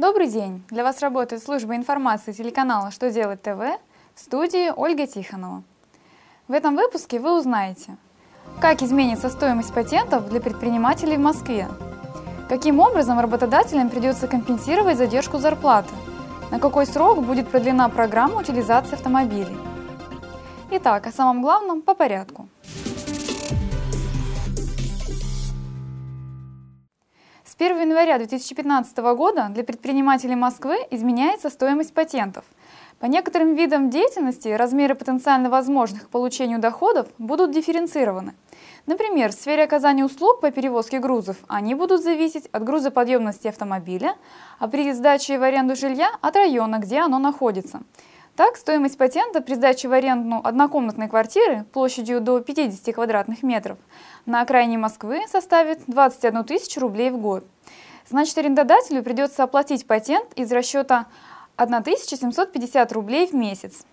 Добрый день! Для вас работает служба информации телеканала «Что делать ТВ» в студии Ольга Тихонова. В этом выпуске вы узнаете, как изменится стоимость патентов для предпринимателей в Москве, каким образом работодателям придется компенсировать задержку зарплаты, на какой срок будет продлена программа утилизации автомобилей. Итак, о самом главном по порядку – 1 января 2015 года для предпринимателей Москвы изменяется стоимость патентов. По некоторым видам деятельности размеры потенциально возможных к получению доходов будут дифференцированы. Например, в сфере оказания услуг по перевозке грузов они будут зависеть от грузоподъемности автомобиля, а при сдаче в аренду жилья от района, где оно находится. Так, стоимость патента при сдаче в аренду однокомнатной квартиры площадью до 50 квадратных метров на окраине Москвы составит 21 тысячу рублей в год. Значит, арендодателю придется оплатить патент из расчета 1750 рублей в месяц.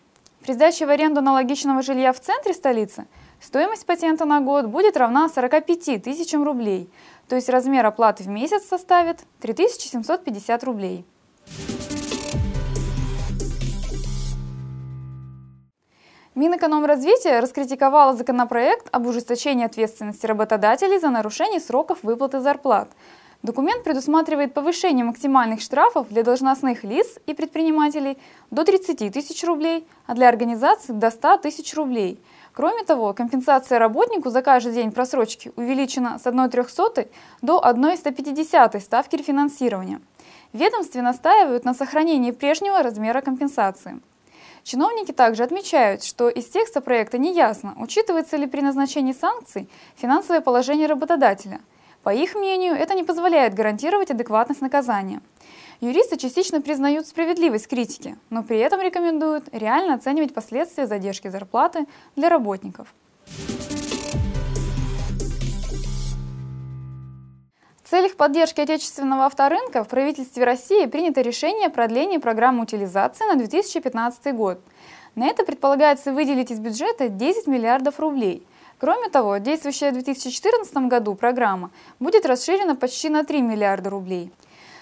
При сдаче в аренду аналогичного жилья в центре столицы стоимость патента на год будет равна 45 тысячам рублей, то есть размер оплаты в месяц составит 3750 рублей. Минэкономразвития раскритиковала законопроект об ужесточении ответственности работодателей за нарушение сроков выплаты зарплат. Документ предусматривает повышение максимальных штрафов для должностных лиц и предпринимателей до 30 тысяч рублей, а для организаций до 100 тысяч рублей. Кроме того, компенсация работнику за каждый день просрочки увеличена с 1,03 до 1,150 ставки рефинансирования. Ведомстве настаивают на сохранении прежнего размера компенсации. Чиновники также отмечают, что из текста проекта неясно, учитывается ли при назначении санкций финансовое положение работодателя. По их мнению, это не позволяет гарантировать адекватность наказания. Юристы частично признают справедливость критики, но при этом рекомендуют реально оценивать последствия задержки зарплаты для работников. В целях поддержки отечественного авторынка в правительстве России принято решение о продлении программы утилизации на 2015 год. На это предполагается выделить из бюджета 10 миллиардов рублей. Кроме того, действующая в 2014 году программа будет расширена почти на 3 миллиарда рублей.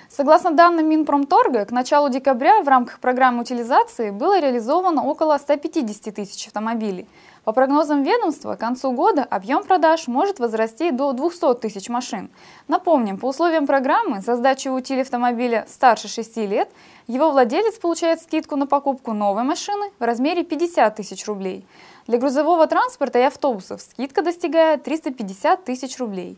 Согласно данным Минпромторга, к началу декабря в рамках программы утилизации было реализовано около 150 тысяч автомобилей. По прогнозам ведомства, к концу года объем продаж может возрасти до 200 тысяч машин. Напомним, по условиям программы за сдачу в утиль автомобиля старше 6 лет его владелец получает скидку на покупку новой машины в размере 50 тысяч рублей. Для грузового транспорта и автобусов скидка достигает 350 тысяч рублей.